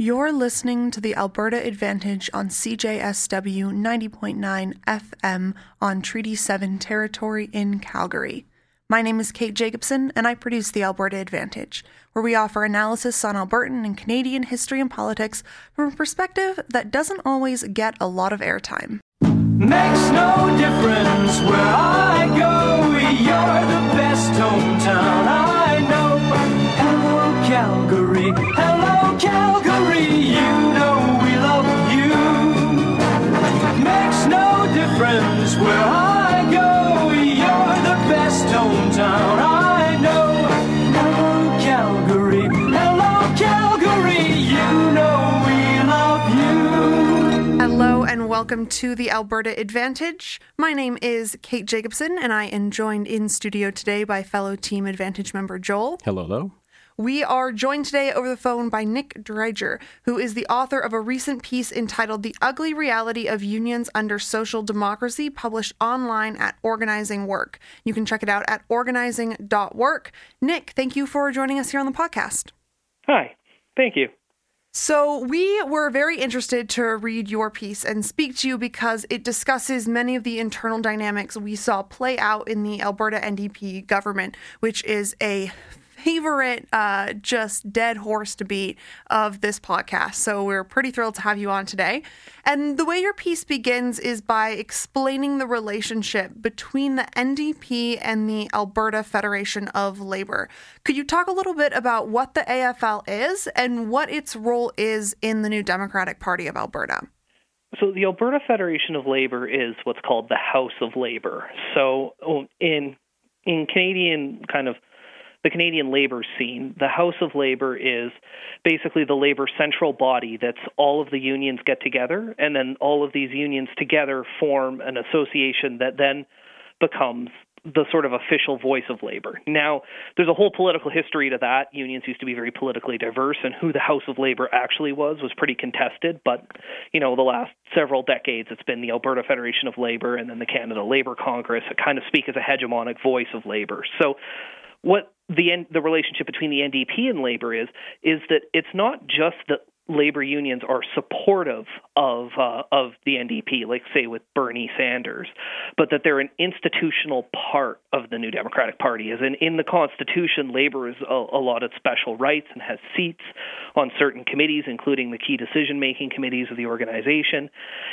You're listening to the Alberta Advantage on CJSW 90.9 FM on Treaty 7 territory in Calgary. My name is Kate Jacobson, and I produce the Alberta Advantage, where we offer analysis on Albertan and Canadian history and politics from a perspective that doesn't always get a lot of airtime. Makes no difference where I go, you're the best hometown I know. Hello, Calgary. No difference where I go, you're the best hometown I know. Hello, Calgary. Hello, Calgary. You know we love you. Hello, and welcome to the Alberta Advantage. My name is Kate Jacobson, and I am joined in studio today by fellow Team Advantage member Joel. Hello, hello. We are joined today over the phone by Nick Driedger, who is the author of a recent piece entitled The Ugly Reality of Unions Under Social Democracy, published online at Organizing Work. You can check it out at organizing.work. Nick, thank you for joining us here on the podcast. Hi, thank you. So, we were very interested to read your piece and speak to you because it discusses many of the internal dynamics we saw play out in the Alberta NDP government, which is a favorite, uh, just dead horse to beat of this podcast. So we're pretty thrilled to have you on today. And the way your piece begins is by explaining the relationship between the NDP and the Alberta Federation of Labor. Could you talk a little bit about what the AFL is and what its role is in the new Democratic Party of Alberta? So the Alberta Federation of Labor is what's called the House of Labor. So oh, in in Canadian kind of the Canadian labor scene, the House of Labor is basically the labor central body that's all of the unions get together, and then all of these unions together form an association that then becomes the sort of official voice of labor. Now, there's a whole political history to that. Unions used to be very politically diverse, and who the House of Labor actually was was pretty contested. But, you know, the last several decades, it's been the Alberta Federation of Labor and then the Canada Labor Congress that kind of speak as a hegemonic voice of labor. So, what the the relationship between the NDP and labor is is that it's not just that labor unions are supportive of uh, of the NDP, like say with Bernie Sanders, but that they're an institutional part of the New Democratic Party. As in, in the Constitution, labor is allotted special rights and has seats on certain committees, including the key decision making committees of the organization,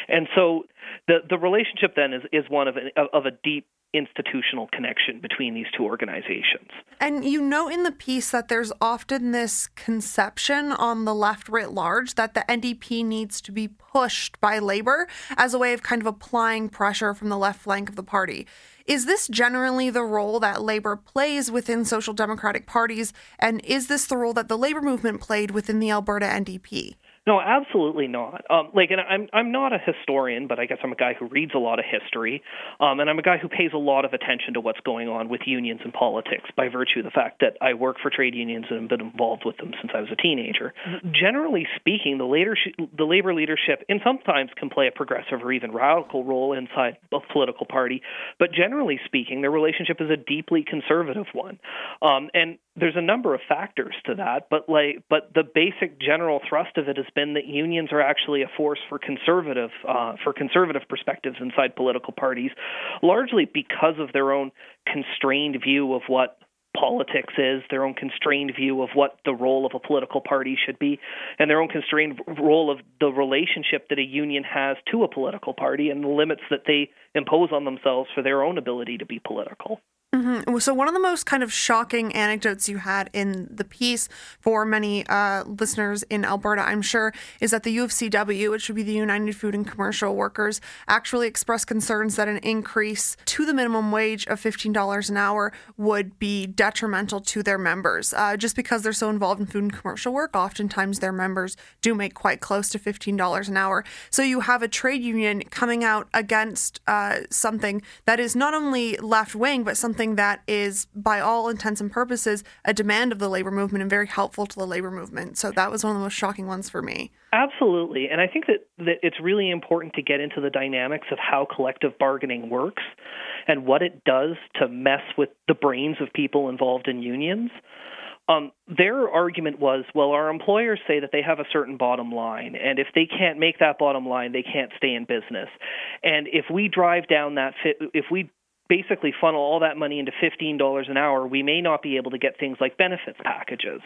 and so the the relationship then is is one of a, of a deep institutional connection between these two organizations. And you know in the piece that there's often this conception on the left writ large that the NDP needs to be pushed by labor as a way of kind of applying pressure from the left flank of the party. Is this generally the role that labor plays within social democratic parties? And is this the role that the labor movement played within the Alberta NDP? No, absolutely not. Um, like, and I'm I'm not a historian, but I guess I'm a guy who reads a lot of history, um, and I'm a guy who pays a lot of attention to what's going on with unions and politics by virtue of the fact that I work for trade unions and have been involved with them since I was a teenager. Mm-hmm. Generally speaking, the leadership, the labor leadership, and sometimes can play a progressive or even radical role inside a political party, but generally speaking, their relationship is a deeply conservative one, um, and there's a number of factors to that, but like, but the basic general thrust of it has been that unions are actually a force for conservative, uh, for conservative perspectives inside political parties, largely because of their own constrained view of what politics is, their own constrained view of what the role of a political party should be, and their own constrained role of the relationship that a union has to a political party and the limits that they impose on themselves for their own ability to be political. Mm-hmm. So, one of the most kind of shocking anecdotes you had in the piece for many uh, listeners in Alberta, I'm sure, is that the UFCW, which would be the United Food and Commercial Workers, actually expressed concerns that an increase to the minimum wage of $15 an hour would be detrimental to their members. Uh, just because they're so involved in food and commercial work, oftentimes their members do make quite close to $15 an hour. So, you have a trade union coming out against uh, something that is not only left wing, but something something that is, by all intents and purposes, a demand of the labor movement and very helpful to the labor movement. So that was one of the most shocking ones for me. Absolutely. And I think that, that it's really important to get into the dynamics of how collective bargaining works and what it does to mess with the brains of people involved in unions. Um, their argument was, well, our employers say that they have a certain bottom line, and if they can't make that bottom line, they can't stay in business. And if we drive down that, if we basically funnel all that money into $15 an hour, we may not be able to get things like benefits packages.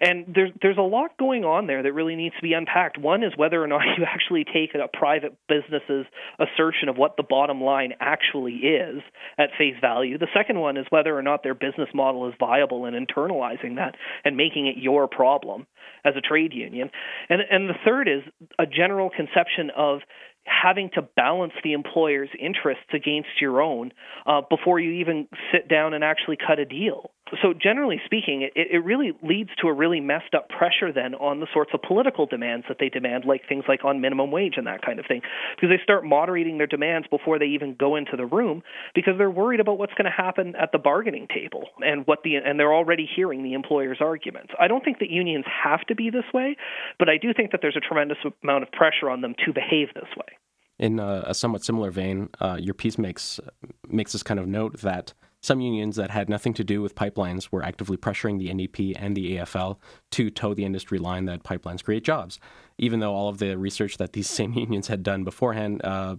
And there's there's a lot going on there that really needs to be unpacked. One is whether or not you actually take a private business's assertion of what the bottom line actually is at face value. The second one is whether or not their business model is viable and internalizing that and making it your problem as a trade union. And and the third is a general conception of having to balance the employer's interests against your own uh, before you even sit down and actually cut a deal. So, generally speaking, it, it really leads to a really messed up pressure then on the sorts of political demands that they demand, like things like on minimum wage and that kind of thing, because they start moderating their demands before they even go into the room because they're worried about what's going to happen at the bargaining table and what the and they're already hearing the employer's arguments. I don't think that unions have to be this way, but I do think that there's a tremendous amount of pressure on them to behave this way. In a, a somewhat similar vein, uh, your piece makes makes this kind of note that some unions that had nothing to do with pipelines were actively pressuring the NDP and the AFL to toe the industry line that pipelines create jobs, even though all of the research that these same unions had done beforehand uh,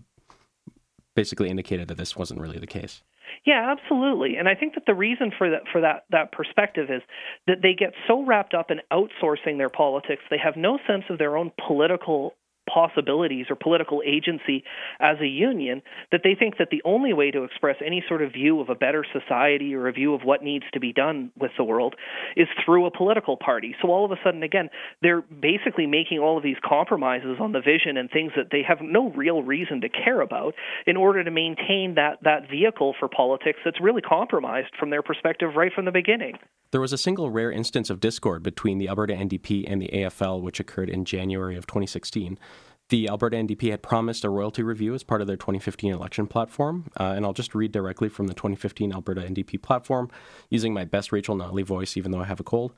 basically indicated that this wasn't really the case. Yeah, absolutely. And I think that the reason for that for that that perspective is that they get so wrapped up in outsourcing their politics, they have no sense of their own political possibilities or political agency as a union that they think that the only way to express any sort of view of a better society or a view of what needs to be done with the world is through a political party. So all of a sudden again they're basically making all of these compromises on the vision and things that they have no real reason to care about in order to maintain that that vehicle for politics that's really compromised from their perspective right from the beginning. There was a single rare instance of discord between the Alberta NDP and the AFL which occurred in January of 2016 the Alberta NDP had promised a royalty review as part of their 2015 election platform. Uh, and I'll just read directly from the 2015 Alberta NDP platform using my best Rachel Notley voice, even though I have a cold.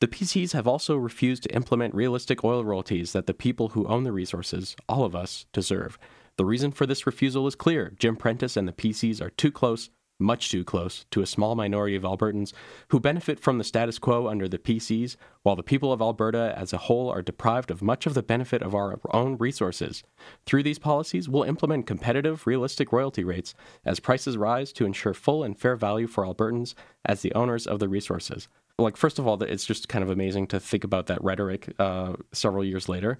The PCs have also refused to implement realistic oil royalties that the people who own the resources, all of us, deserve. The reason for this refusal is clear. Jim Prentice and the PCs are too close much too close to a small minority of Albertans who benefit from the status quo under the PCs, while the people of Alberta as a whole are deprived of much of the benefit of our own resources. Through these policies, we'll implement competitive, realistic royalty rates as prices rise to ensure full and fair value for Albertans as the owners of the resources. Like, first of all, it's just kind of amazing to think about that rhetoric uh, several years later.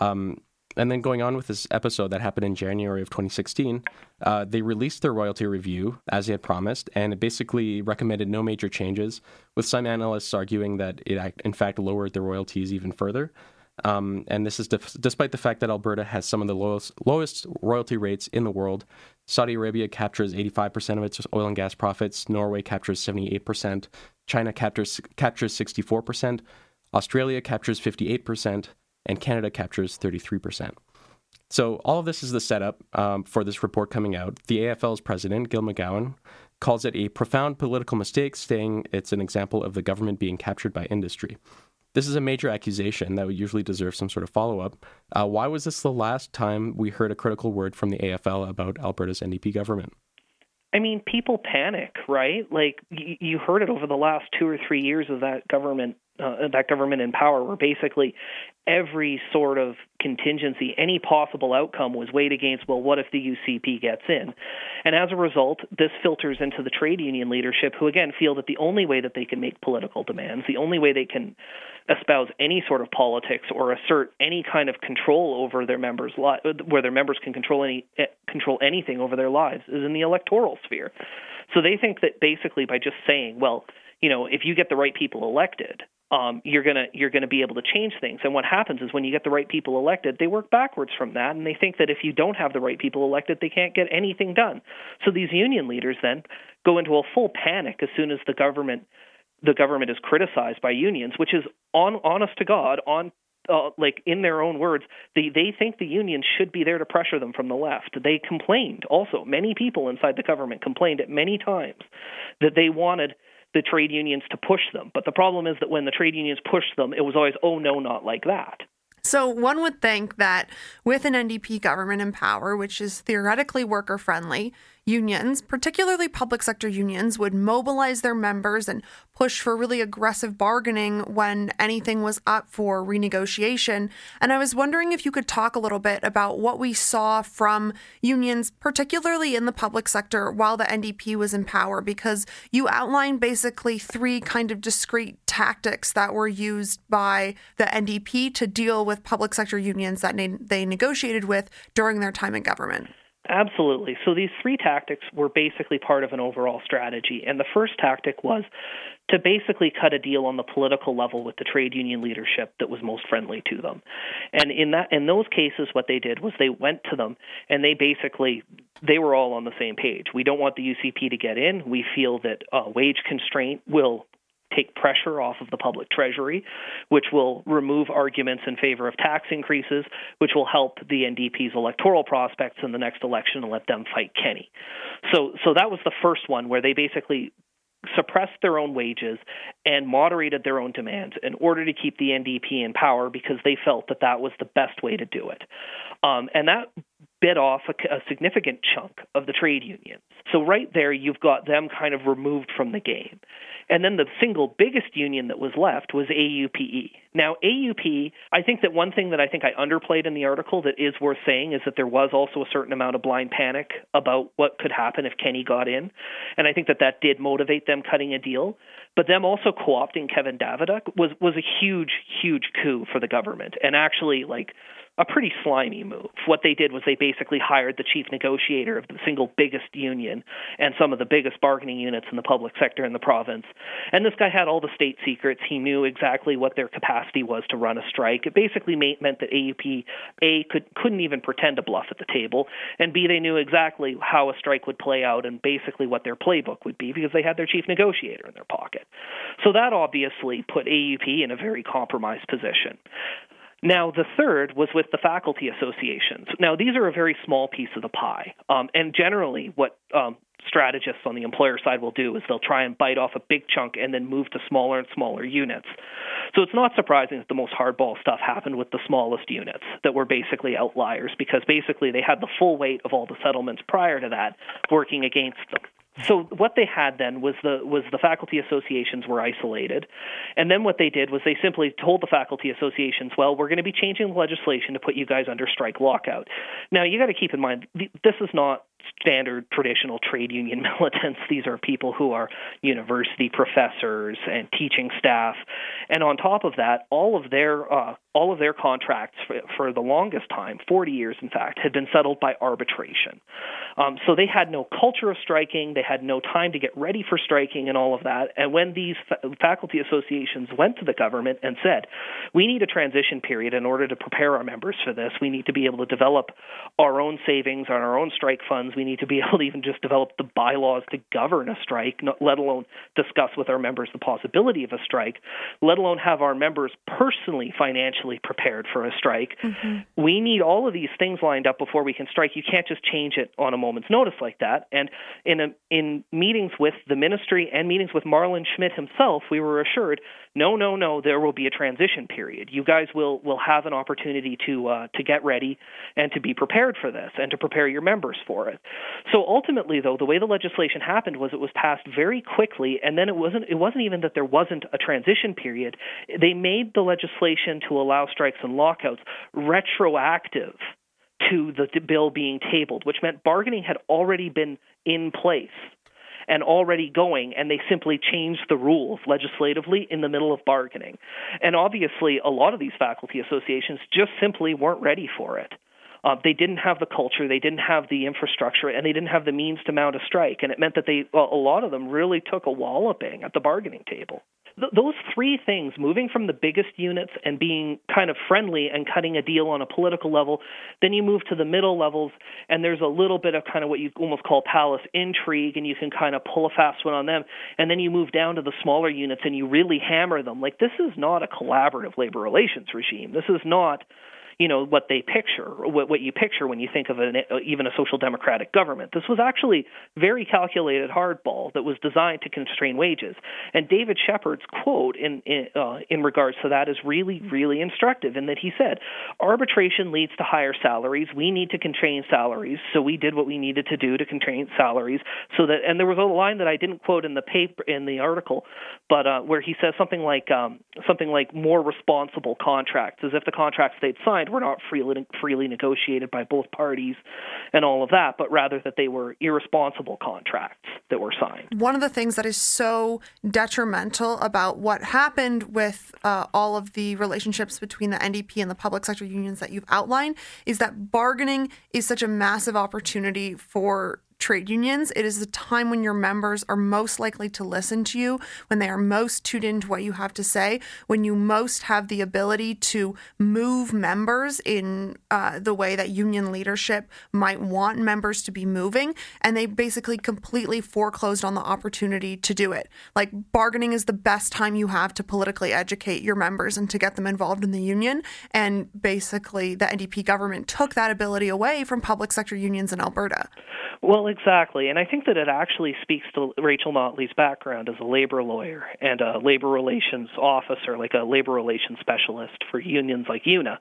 Um, and then going on with this episode that happened in January of 2016, uh, they released their royalty review as they had promised, and it basically recommended no major changes, with some analysts arguing that it in fact lowered the royalties even further. Um, and this is def- despite the fact that Alberta has some of the lowest, lowest royalty rates in the world. Saudi Arabia captures 85% of its oil and gas profits, Norway captures 78%, China captures, captures 64%, Australia captures 58%, and Canada captures 33%. So, all of this is the setup um, for this report coming out. The AFL's president, Gil McGowan, calls it a profound political mistake, saying it's an example of the government being captured by industry. This is a major accusation that would usually deserve some sort of follow up. Uh, why was this the last time we heard a critical word from the AFL about Alberta's NDP government? I mean, people panic, right? Like you heard it over the last two or three years of that government uh, that government in power, where basically every sort of contingency, any possible outcome was weighed against, well, what if the UCP gets in? And as a result, this filters into the trade union leadership, who again feel that the only way that they can make political demands, the only way they can espouse any sort of politics or assert any kind of control over their members' where their members can control any eh, control anything over their lives, is in the electoral sphere. So they think that basically by just saying, well, you know, if you get the right people elected, um, you're gonna you're gonna be able to change things. And what happens is when you get the right people elected, they work backwards from that, and they think that if you don't have the right people elected, they can't get anything done. So these union leaders then go into a full panic as soon as the government the government is criticized by unions, which is on honest to God on uh, like in their own words, they they think the unions should be there to pressure them from the left. They complained also. Many people inside the government complained at many times that they wanted the trade unions to push them. But the problem is that when the trade unions pushed them, it was always, oh, no, not like that. So one would think that with an NDP government in power, which is theoretically worker friendly, unions, particularly public sector unions, would mobilize their members and push for really aggressive bargaining when anything was up for renegotiation. And I was wondering if you could talk a little bit about what we saw from unions, particularly in the public sector, while the NDP was in power, because you outlined basically three kind of discrete tactics that were used by the NDP to deal with public sector unions that they negotiated with during their time in government. Absolutely. So these three tactics were basically part of an overall strategy. And the first tactic was to basically cut a deal on the political level with the trade union leadership that was most friendly to them. And in that in those cases what they did was they went to them and they basically they were all on the same page. We don't want the UCP to get in. We feel that uh, wage constraint will take pressure off of the public treasury, which will remove arguments in favor of tax increases, which will help the NDP's electoral prospects in the next election and let them fight Kenney. So, so that was the first one where they basically suppressed their own wages and moderated their own demands in order to keep the NDP in power because they felt that that was the best way to do it. Um, and that bit off a, a, significant chunk of the trade unions. So, right there, you've got them kind of removed from the game. And then the single biggest union that was left was AUPE. Now, AUPE, I think that one thing that I think I underplayed in the article that is worth saying is that there was also a certain amount of blind panic about what could happen if Kenney got in. And I think that that did motivate them cutting a deal. But them also co opting Kevin Davediuk was, was a huge, huge coup for the government. And actually, like, a pretty slimy move. What they did was they basically hired the chief negotiator of the single biggest union and some of the biggest bargaining units in the public sector in the province. And this guy had all the state secrets. He knew exactly what their capacity was to run a strike. It basically meant that AUPE A could couldn't even pretend to bluff at the table, and B they knew exactly how a strike would play out and basically what their playbook would be because they had their chief negotiator in their pocket. So that obviously put AUPE in a very compromised position. Now, the third was with the faculty associations. Now, these are a very small piece of the pie. Um, and generally, what um, strategists on the employer side will do is they'll try and bite off a big chunk and then move to smaller and smaller units. So it's not surprising that the most hardball stuff happened with the smallest units that were basically outliers because basically they had the full weight of all the settlements prior to that working against them. So what they had then was the was the faculty associations were isolated, and then what they did was they simply told the faculty associations, well, we're going to be changing the legislation to put you guys under strike lockout. Now you got to keep in mind this is not standard traditional trade union militants. These are people who are university professors and teaching staff, and on top of that, all of their uh, all of their contracts for, for, the longest time, 40 years in fact, had been settled by arbitration. Um, so they had no culture of striking, they had no time to get ready for striking, and all of that. And when these fa- faculty associations went to the government and said, "We need a transition period in order to prepare our members for this. We need to be able to develop our own savings on our own strike funds. We need to be able to even just develop the bylaws to govern a strike, let alone discuss with our members the possibility of a strike, let alone have our members personally financially." prepared for a strike. Mm-hmm. We need all of these things lined up before we can strike. You can't just change it on a moment's notice like that. And in a, in meetings with the ministry and meetings with Marlin Schmidt himself, we were assured, no, no, no, there will be a transition period. You guys will will have an opportunity to uh, to get ready and to be prepared for this and to prepare your members for it. So ultimately, though, the way the legislation happened was it was passed very quickly, and then it wasn't it wasn't even that there wasn't a transition period. They made the legislation to allow strikes and lockouts retroactive to the bill being tabled, which meant bargaining had already been in place and already going, and they simply changed the rules legislatively in the middle of bargaining. And obviously, a lot of these faculty associations just simply weren't ready for it. Uh, they didn't have the culture, they didn't have the infrastructure, and they didn't have the means to mount a strike. And it meant that they, well, a lot of them really took a walloping at the bargaining table th- those three things, moving from the biggest units and being kind of friendly and cutting a deal on a political level, then you move to the middle levels, and there's a little bit of kind of what you almost call palace intrigue, and you can kind of pull a fast one on them, and then you move down to the smaller units and you really hammer them. Like this is not a collaborative labor relations regime. This is not you know what they picture, what, what you picture when you think of an, even a social democratic government. This was actually very calculated hardball that was designed to constrain wages. And David Shepard's quote in in, uh, in regards to that is really really instructive in that he said, "Arbitration leads to higher salaries. We need to constrain salaries, so we did what we needed to do to constrain salaries so that." And there was a line that I didn't quote in the paper in the article, but uh, where he says something like um, something like more responsible contracts, as if the contracts they'd signed were not freely freely negotiated by both parties, and all of that, but rather that they were irresponsible contracts that were signed. One of the things that is so detrimental about what happened with uh, all of the relationships between the NDP and the public sector unions that you've outlined is that bargaining is such a massive opportunity for trade unions. It is the time when your members are most likely to listen to you, when they are most tuned into what you have to say, when you most have the ability to move members in uh, the way that union leadership might want members to be moving. And they basically completely foreclosed on the opportunity to do it. Like bargaining is the best time you have to politically educate your members and to get them involved in the union. And basically, the NDP government took that ability away from public sector unions in Alberta. Well, exactly. And I think that it actually speaks to Rachel Notley's background as a labor lawyer and a labor relations officer, like a labor relations specialist for unions like UNA.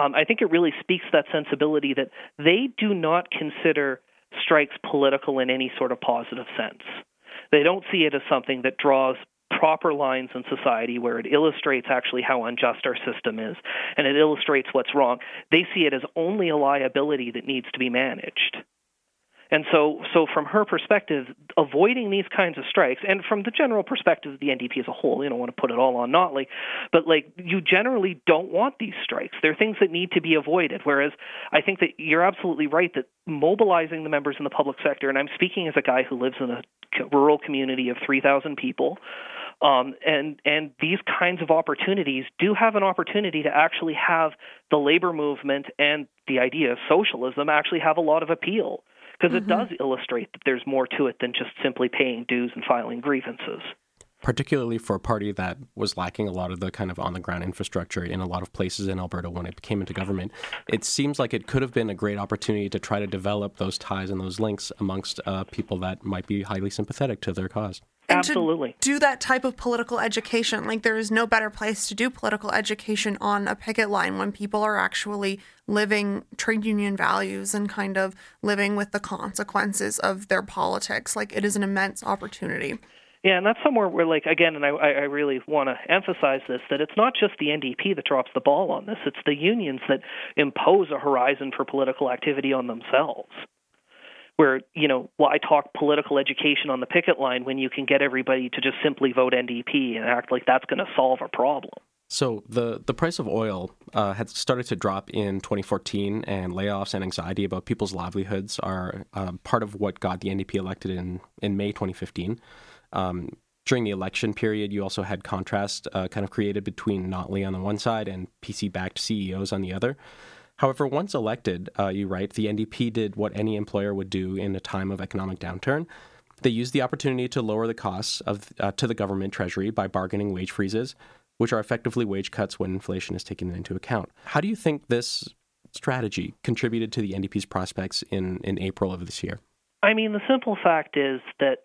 Um, I think it really speaks to that sensibility that they do not consider strikes political in any sort of positive sense. They don't see it as something that draws proper lines in society where it illustrates actually how unjust our system is and it illustrates what's wrong. They see it as only a liability that needs to be managed. And so, so from her perspective, avoiding these kinds of strikes, and from the general perspective of the NDP as a whole, you don't want to put it all on Notley, but like you generally don't want these strikes. They're things that need to be avoided. Whereas I think that you're absolutely right that mobilizing the members in the public sector, and I'm speaking as a guy who lives in a rural community of 3,000 people. Um, and and these kinds of opportunities do have an opportunity to actually have the labor movement and the idea of socialism actually have a lot of appeal because mm-hmm. it does illustrate that there's more to it than just simply paying dues and filing grievances. Particularly for a party that was lacking a lot of the kind of on the ground infrastructure in a lot of places in Alberta when it came into government, it seems like it could have been a great opportunity to try to develop those ties and those links amongst uh, people that might be highly sympathetic to their cause. And Absolutely. do that type of political education. Like, there is no better place to do political education on a picket line when people are actually living trade union values and kind of living with the consequences of their politics. Like, it is an immense opportunity. Yeah, and that's somewhere where, like, again, and I, I really want to emphasize this that it's not just the NDP that drops the ball on this, it's the unions that impose a horizon for political activity on themselves where you know why talk political education on the picket line when you can get everybody to just simply vote NDP and act like that's going to solve a problem. So the the price of oil uh, had started to drop in 2014, and layoffs and anxiety about people's livelihoods are um, part of what got the NDP elected in in May 2015. Um, during the election period, you also had contrast uh, kind of created between Notley on the one side and PC-backed CEOs on the other. However, once elected, uh, you write, the NDP did what any employer would do in a time of economic downturn. They used the opportunity to lower the costs of, uh, to the government treasury by bargaining wage freezes, which are effectively wage cuts when inflation is taken into account. How do you think this strategy contributed to the NDP's prospects in, in April of this year? I mean, the simple fact is that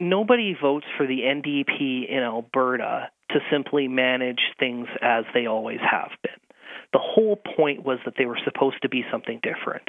nobody votes for the NDP in Alberta to simply manage things as they always have been. The whole point was that they were supposed to be something different.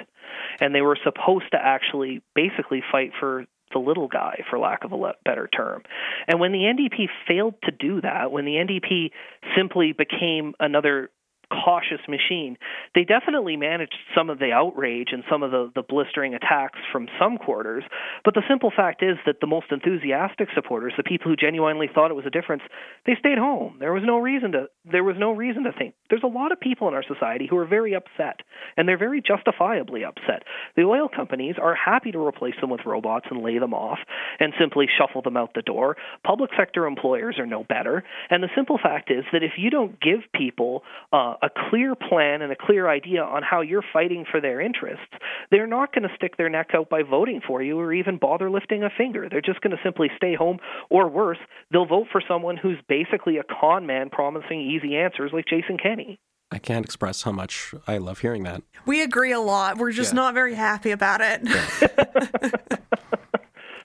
And they were supposed to actually basically fight for the little guy, for lack of a better term. And when the NDP failed to do that, when the NDP simply became another cautious machine. They definitely managed some of the outrage and some of the, the blistering attacks from some quarters, but the simple fact is that the most enthusiastic supporters, the people who genuinely thought it was a difference, they stayed home. There was no reason to there was no reason to think. There's a lot of people in our society who are very upset, and they're very justifiably upset. The oil companies are happy to replace them with robots and lay them off and simply shuffle them out the door. Public sector employers are no better, and the simple fact is that if you don't give people uh, a clear plan and a clear idea on how you're fighting for their interests, they're not going to stick their neck out by voting for you or even bother lifting a finger. They're just going to simply stay home, or worse, they'll vote for someone who's basically a con man promising easy answers like Jason Kenney. I can't express how much I love hearing that. We agree a lot. We're just Yeah. not very happy about it.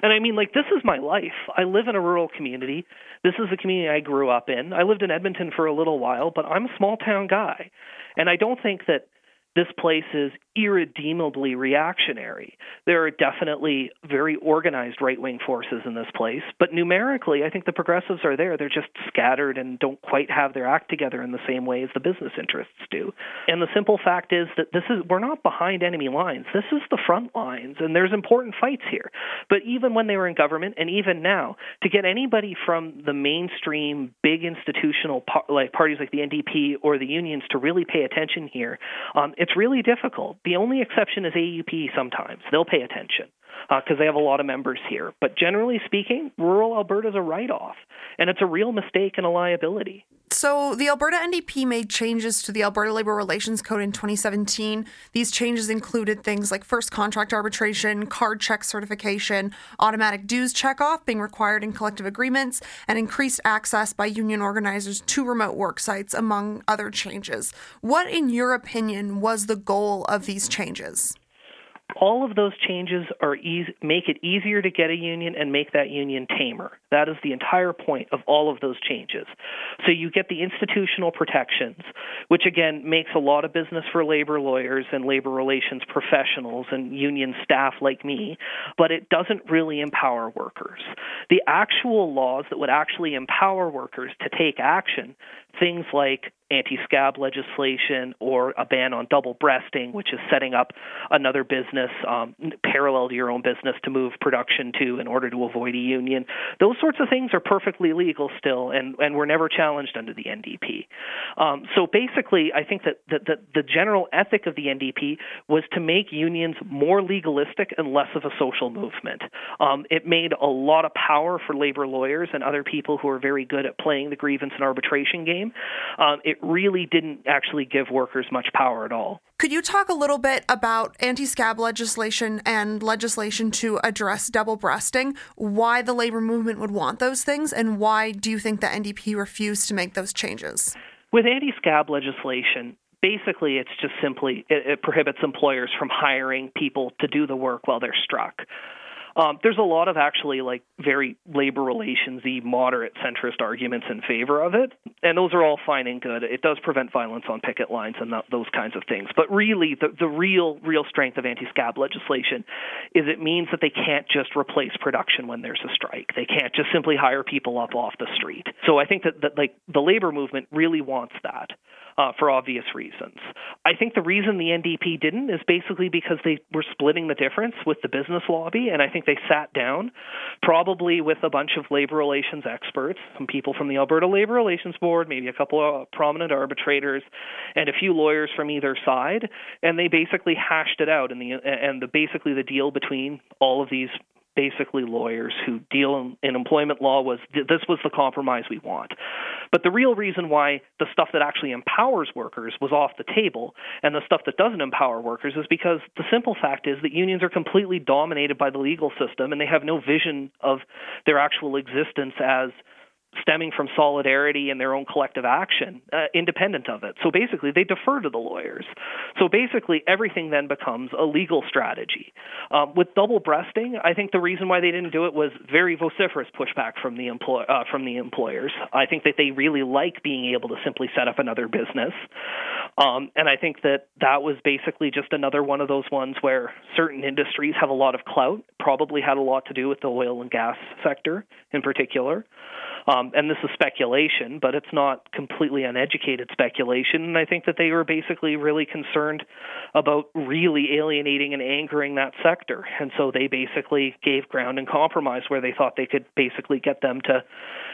And I mean, like, this is my life. I live in a rural community. This is the community I grew up in. I lived in Edmonton for a little while, but I'm a small town guy. And I don't think that this place is irredeemably reactionary. There are definitely very organized right wing forces in this place, but numerically, I think the progressives are there. They're just scattered and don't quite have their act together in the same way as the business interests do. And the simple fact is that this is we're not behind enemy lines. This is the front lines, and there's important fights here. But even when they were in government, and even now, to get anybody from the mainstream big institutional like parties like the NDP or the unions to really pay attention here, um, it's really difficult. The only exception is AUPE sometimes. They'll pay attention Uh, because they have a lot of members here. But generally speaking, rural Alberta is a write off, and it's a real mistake and a liability. So, the Alberta NDP made changes to the Alberta Labor Relations Code in 2017. These changes included things like first contract arbitration, card check certification, automatic dues checkoff being required in collective agreements, and increased access by union organizers to remote work sites, among other changes. What, in your opinion, was the goal of these changes? All of those changes are easy, make it easier to get a union and make that union tamer. That is the entire point of all of those changes. So you get the institutional protections, which again makes a lot of business for labor lawyers and labor relations professionals and union staff like me, but it doesn't really empower workers. The actual laws that would actually empower workers to take action, things like anti scab legislation or a ban on double breasting, which is setting up another business um, parallel to your own business to move production to in order to avoid a union. Those sorts of things are perfectly legal still and, and were never challenged under the NDP. Um, so basically, I think that, that, that the general ethic of the NDP was to make unions more legalistic and less of a social movement. Um, it made a lot of power for labor lawyers and other people who are very good at playing the grievance and arbitration game. Um, it really didn't actually give workers much power at all. Could you talk a little bit about anti scab legislation and legislation to address double breasting? Why the labor movement would want those things, and why do you think the NDP refused to make those changes? With anti scab legislation, basically it's just simply it, it prohibits employers from hiring people to do the work while they're struck. Um, there's a lot of actually like very labor relationsy, moderate centrist arguments in favor of it, and those are all fine and good. It does prevent violence on picket lines and th- those kinds of things. But really, the the real real strength of anti-scab legislation is it means that they can't just replace production when there's a strike. They can't just simply hire people up off the street. So I think that, that like the labor movement really wants that uh, for obvious reasons. I think the reason the NDP didn't is basically because they were splitting the difference with the business lobby, and I think they sat down, probably with a bunch of labor relations experts, some people from the Alberta Labor Relations Board, maybe a couple of prominent arbitrators, and a few lawyers from either side, and they basically hashed it out. And the and the basically the deal between all of these basically lawyers who deal in, in employment law was th- this was the compromise we want. But the real reason why the stuff that actually empowers workers was off the table and the stuff that doesn't empower workers is because the simple fact is that unions are completely dominated by the legal system and they have no vision of their actual existence as stemming from solidarity and their own collective action, uh, independent of it. So basically, they defer to the lawyers. So basically, everything then becomes a legal strategy. Um, with double breasting, I think the reason why they didn't do it was very vociferous pushback from the employ- uh, from the employers. I think that they really like being able to simply set up another business, um, and I think that that was basically just another one of those ones where certain industries have a lot of clout. Probably had a lot to do with the oil and gas sector in particular. Um, and this is speculation, but it's not completely uneducated speculation. And I think that they were basically really concerned about really alienating and angering that sector. And so they basically gave ground and compromise where they thought they could basically get them to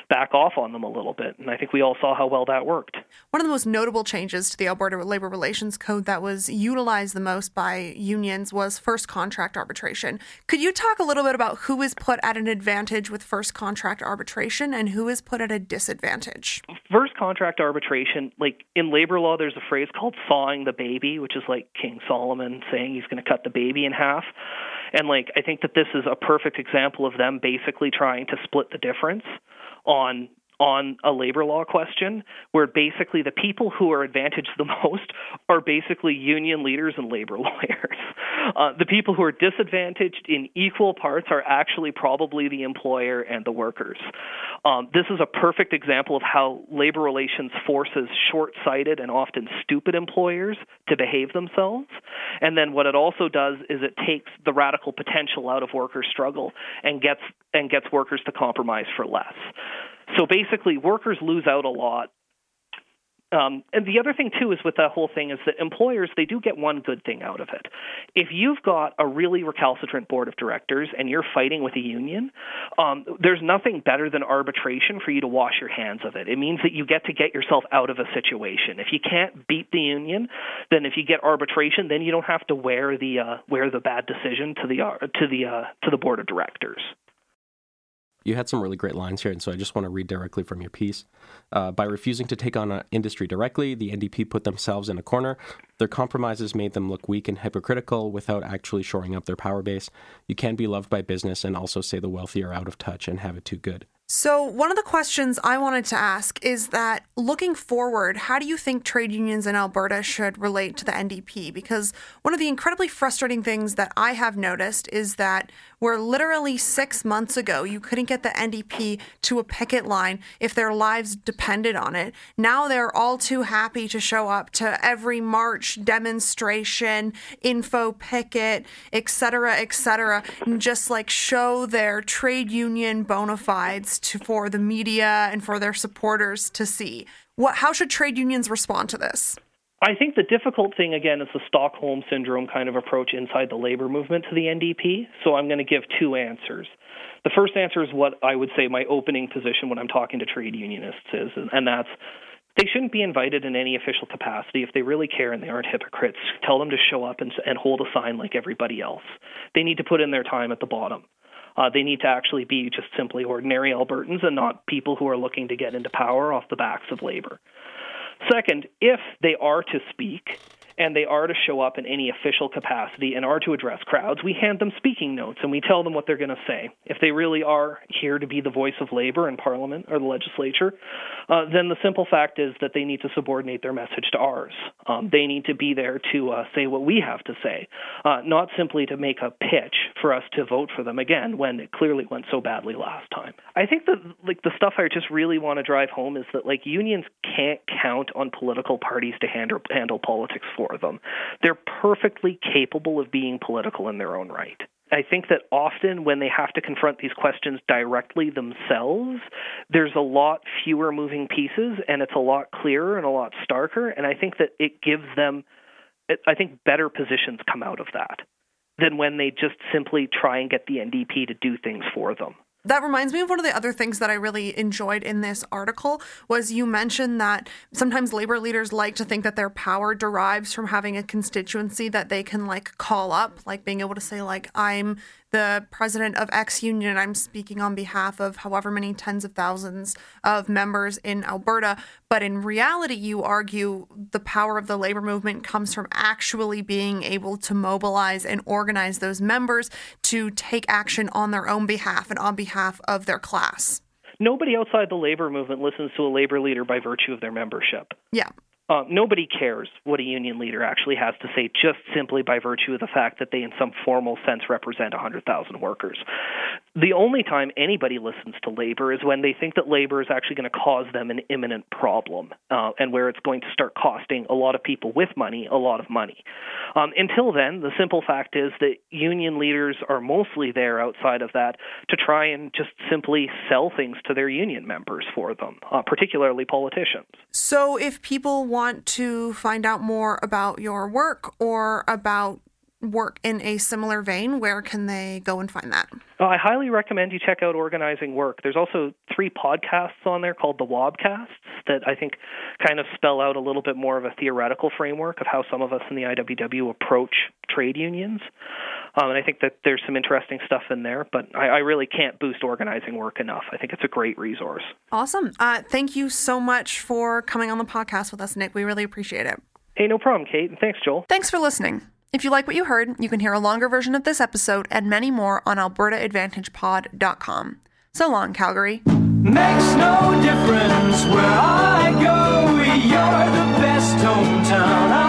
back off on them a little bit. And I think we all saw how well that worked. One of the most notable changes to the Alberta Labor Relations Code that was utilized the most by unions was first contract arbitration. Could you talk a little bit about who is put at an advantage with first contract arbitration and who is put at a disadvantage? First contract arbitration, like in labor law, there's a phrase called sawing the baby, which is like King Solomon saying he's going to cut the baby in half. And like I think that this is a perfect example of them basically trying to split the difference on on a labor law question where basically the people who are advantaged the most are basically union leaders and labor lawyers. Uh, the people who are disadvantaged in equal parts are actually probably the employer and the workers. Um, this is a perfect example of how labor relations forces short sighted and often stupid employers to behave themselves. And then what it also does is it takes the radical potential out of workers' struggle and gets and gets workers to compromise for less. So basically, workers lose out a lot um, and the other thing too is with that whole thing is that employers they do get one good thing out of it. If you've got a really recalcitrant board of directors and you're fighting with a union, um, there's nothing better than arbitration for you to wash your hands of it. It means that you get to get yourself out of a situation. If you can't beat the union, then if you get arbitration, then you don't have to wear the uh, wear the bad decision to the uh, to the uh, to the board of directors you had some really great lines here, and so I just want to read directly from your piece. Uh, by refusing to take on an industry directly, the NDP put themselves in a corner. Their compromises made them look weak and hypocritical without actually shoring up their power base. You can be loved by business and also say the wealthy are out of touch and have it too good. So, one of the questions I wanted to ask is that looking forward, how do you think trade unions in Alberta should relate to the NDP? Because one of the incredibly frustrating things that I have noticed is that where literally six months ago you couldn't get the NDP to a picket line if their lives depended on it, now they're all too happy to show up to every march, demonstration, info picket, etc., etc., and just like show their trade union bona fides to, for the media and for their supporters to see. What, how should trade unions respond to this? I think the difficult thing, again, is the Stockholm Syndrome kind of approach inside the labor movement to the NDP. So I'm going to give two answers. The first answer is what I would say my opening position when I'm talking to trade unionists is, and that's they shouldn't be invited in any official capacity. If they really care and they aren't hypocrites, tell them to show up and, and hold a sign like everybody else. They need to put in their time at the bottom. Uh, they need to actually be just simply ordinary Albertans and not people who are looking to get into power off the backs of labor. Second, if they are to speak, and they are to show up in any official capacity and are to address crowds, we hand them speaking notes and we tell them what they're going to say. If they really are here to be the voice of labor in Parliament or the legislature, uh, then the simple fact is that they need to subordinate their message to ours. Um, they need to be there to uh, say what we have to say, uh, not simply to make a pitch for us to vote for them again when it clearly went so badly last time. I think that like the stuff I just really want to drive home is that like unions can't count on political parties to handle handle politics for for them. They're perfectly capable of being political in their own right. I think that often when they have to confront these questions directly themselves, there's a lot fewer moving pieces and it's a lot clearer and a lot starker. And I think that it gives them, I think, better positions come out of that than when they just simply try and get the NDP to do things for them. That reminds me of one of the other things that I really enjoyed in this article was you mentioned that sometimes labor leaders like to think that their power derives from having a constituency that they can like call up, like being able to say like I'm the president of X union. I'm speaking on behalf of however many tens of thousands of members in Alberta. But in reality, you argue the power of the labor movement comes from actually being able to mobilize and organize those members to take action on their own behalf and on behalf of their class. Nobody outside the labor movement listens to a labor leader by virtue of their membership. Yeah. Uh, nobody cares what a union leader actually has to say just simply by virtue of the fact that they, in some formal sense, represent 100,000 workers. The only time anybody listens to labor is when they think that labor is actually going to cause them an imminent problem uh, and where it's going to start costing a lot of people with money a lot of money. Um, until then, the simple fact is that union leaders are mostly there outside of that to try and just simply sell things to their union members for them, uh, particularly politicians. So if people want want to find out more about your work or about work in a similar vein, where can they go and find that? Uh, I highly recommend you check out Organizing Work. There's also three podcasts on there called the Wobcasts that I think kind of spell out a little bit more of a theoretical framework of how some of us in the IWW approach trade unions. Um, and I think that there's some interesting stuff in there, but I, I, really can't boost organizing work enough. I think it's a great resource. Awesome. Uh, thank you so much for coming on the podcast with us, Nick. We really appreciate it. Hey, no problem, Kate. And thanks, Joel. Thanks for listening. If you like what you heard, you can hear a longer version of this episode and many more on albertaadvantagepod.com. So long, Calgary. Makes no difference where I go, you're the best hometown. I-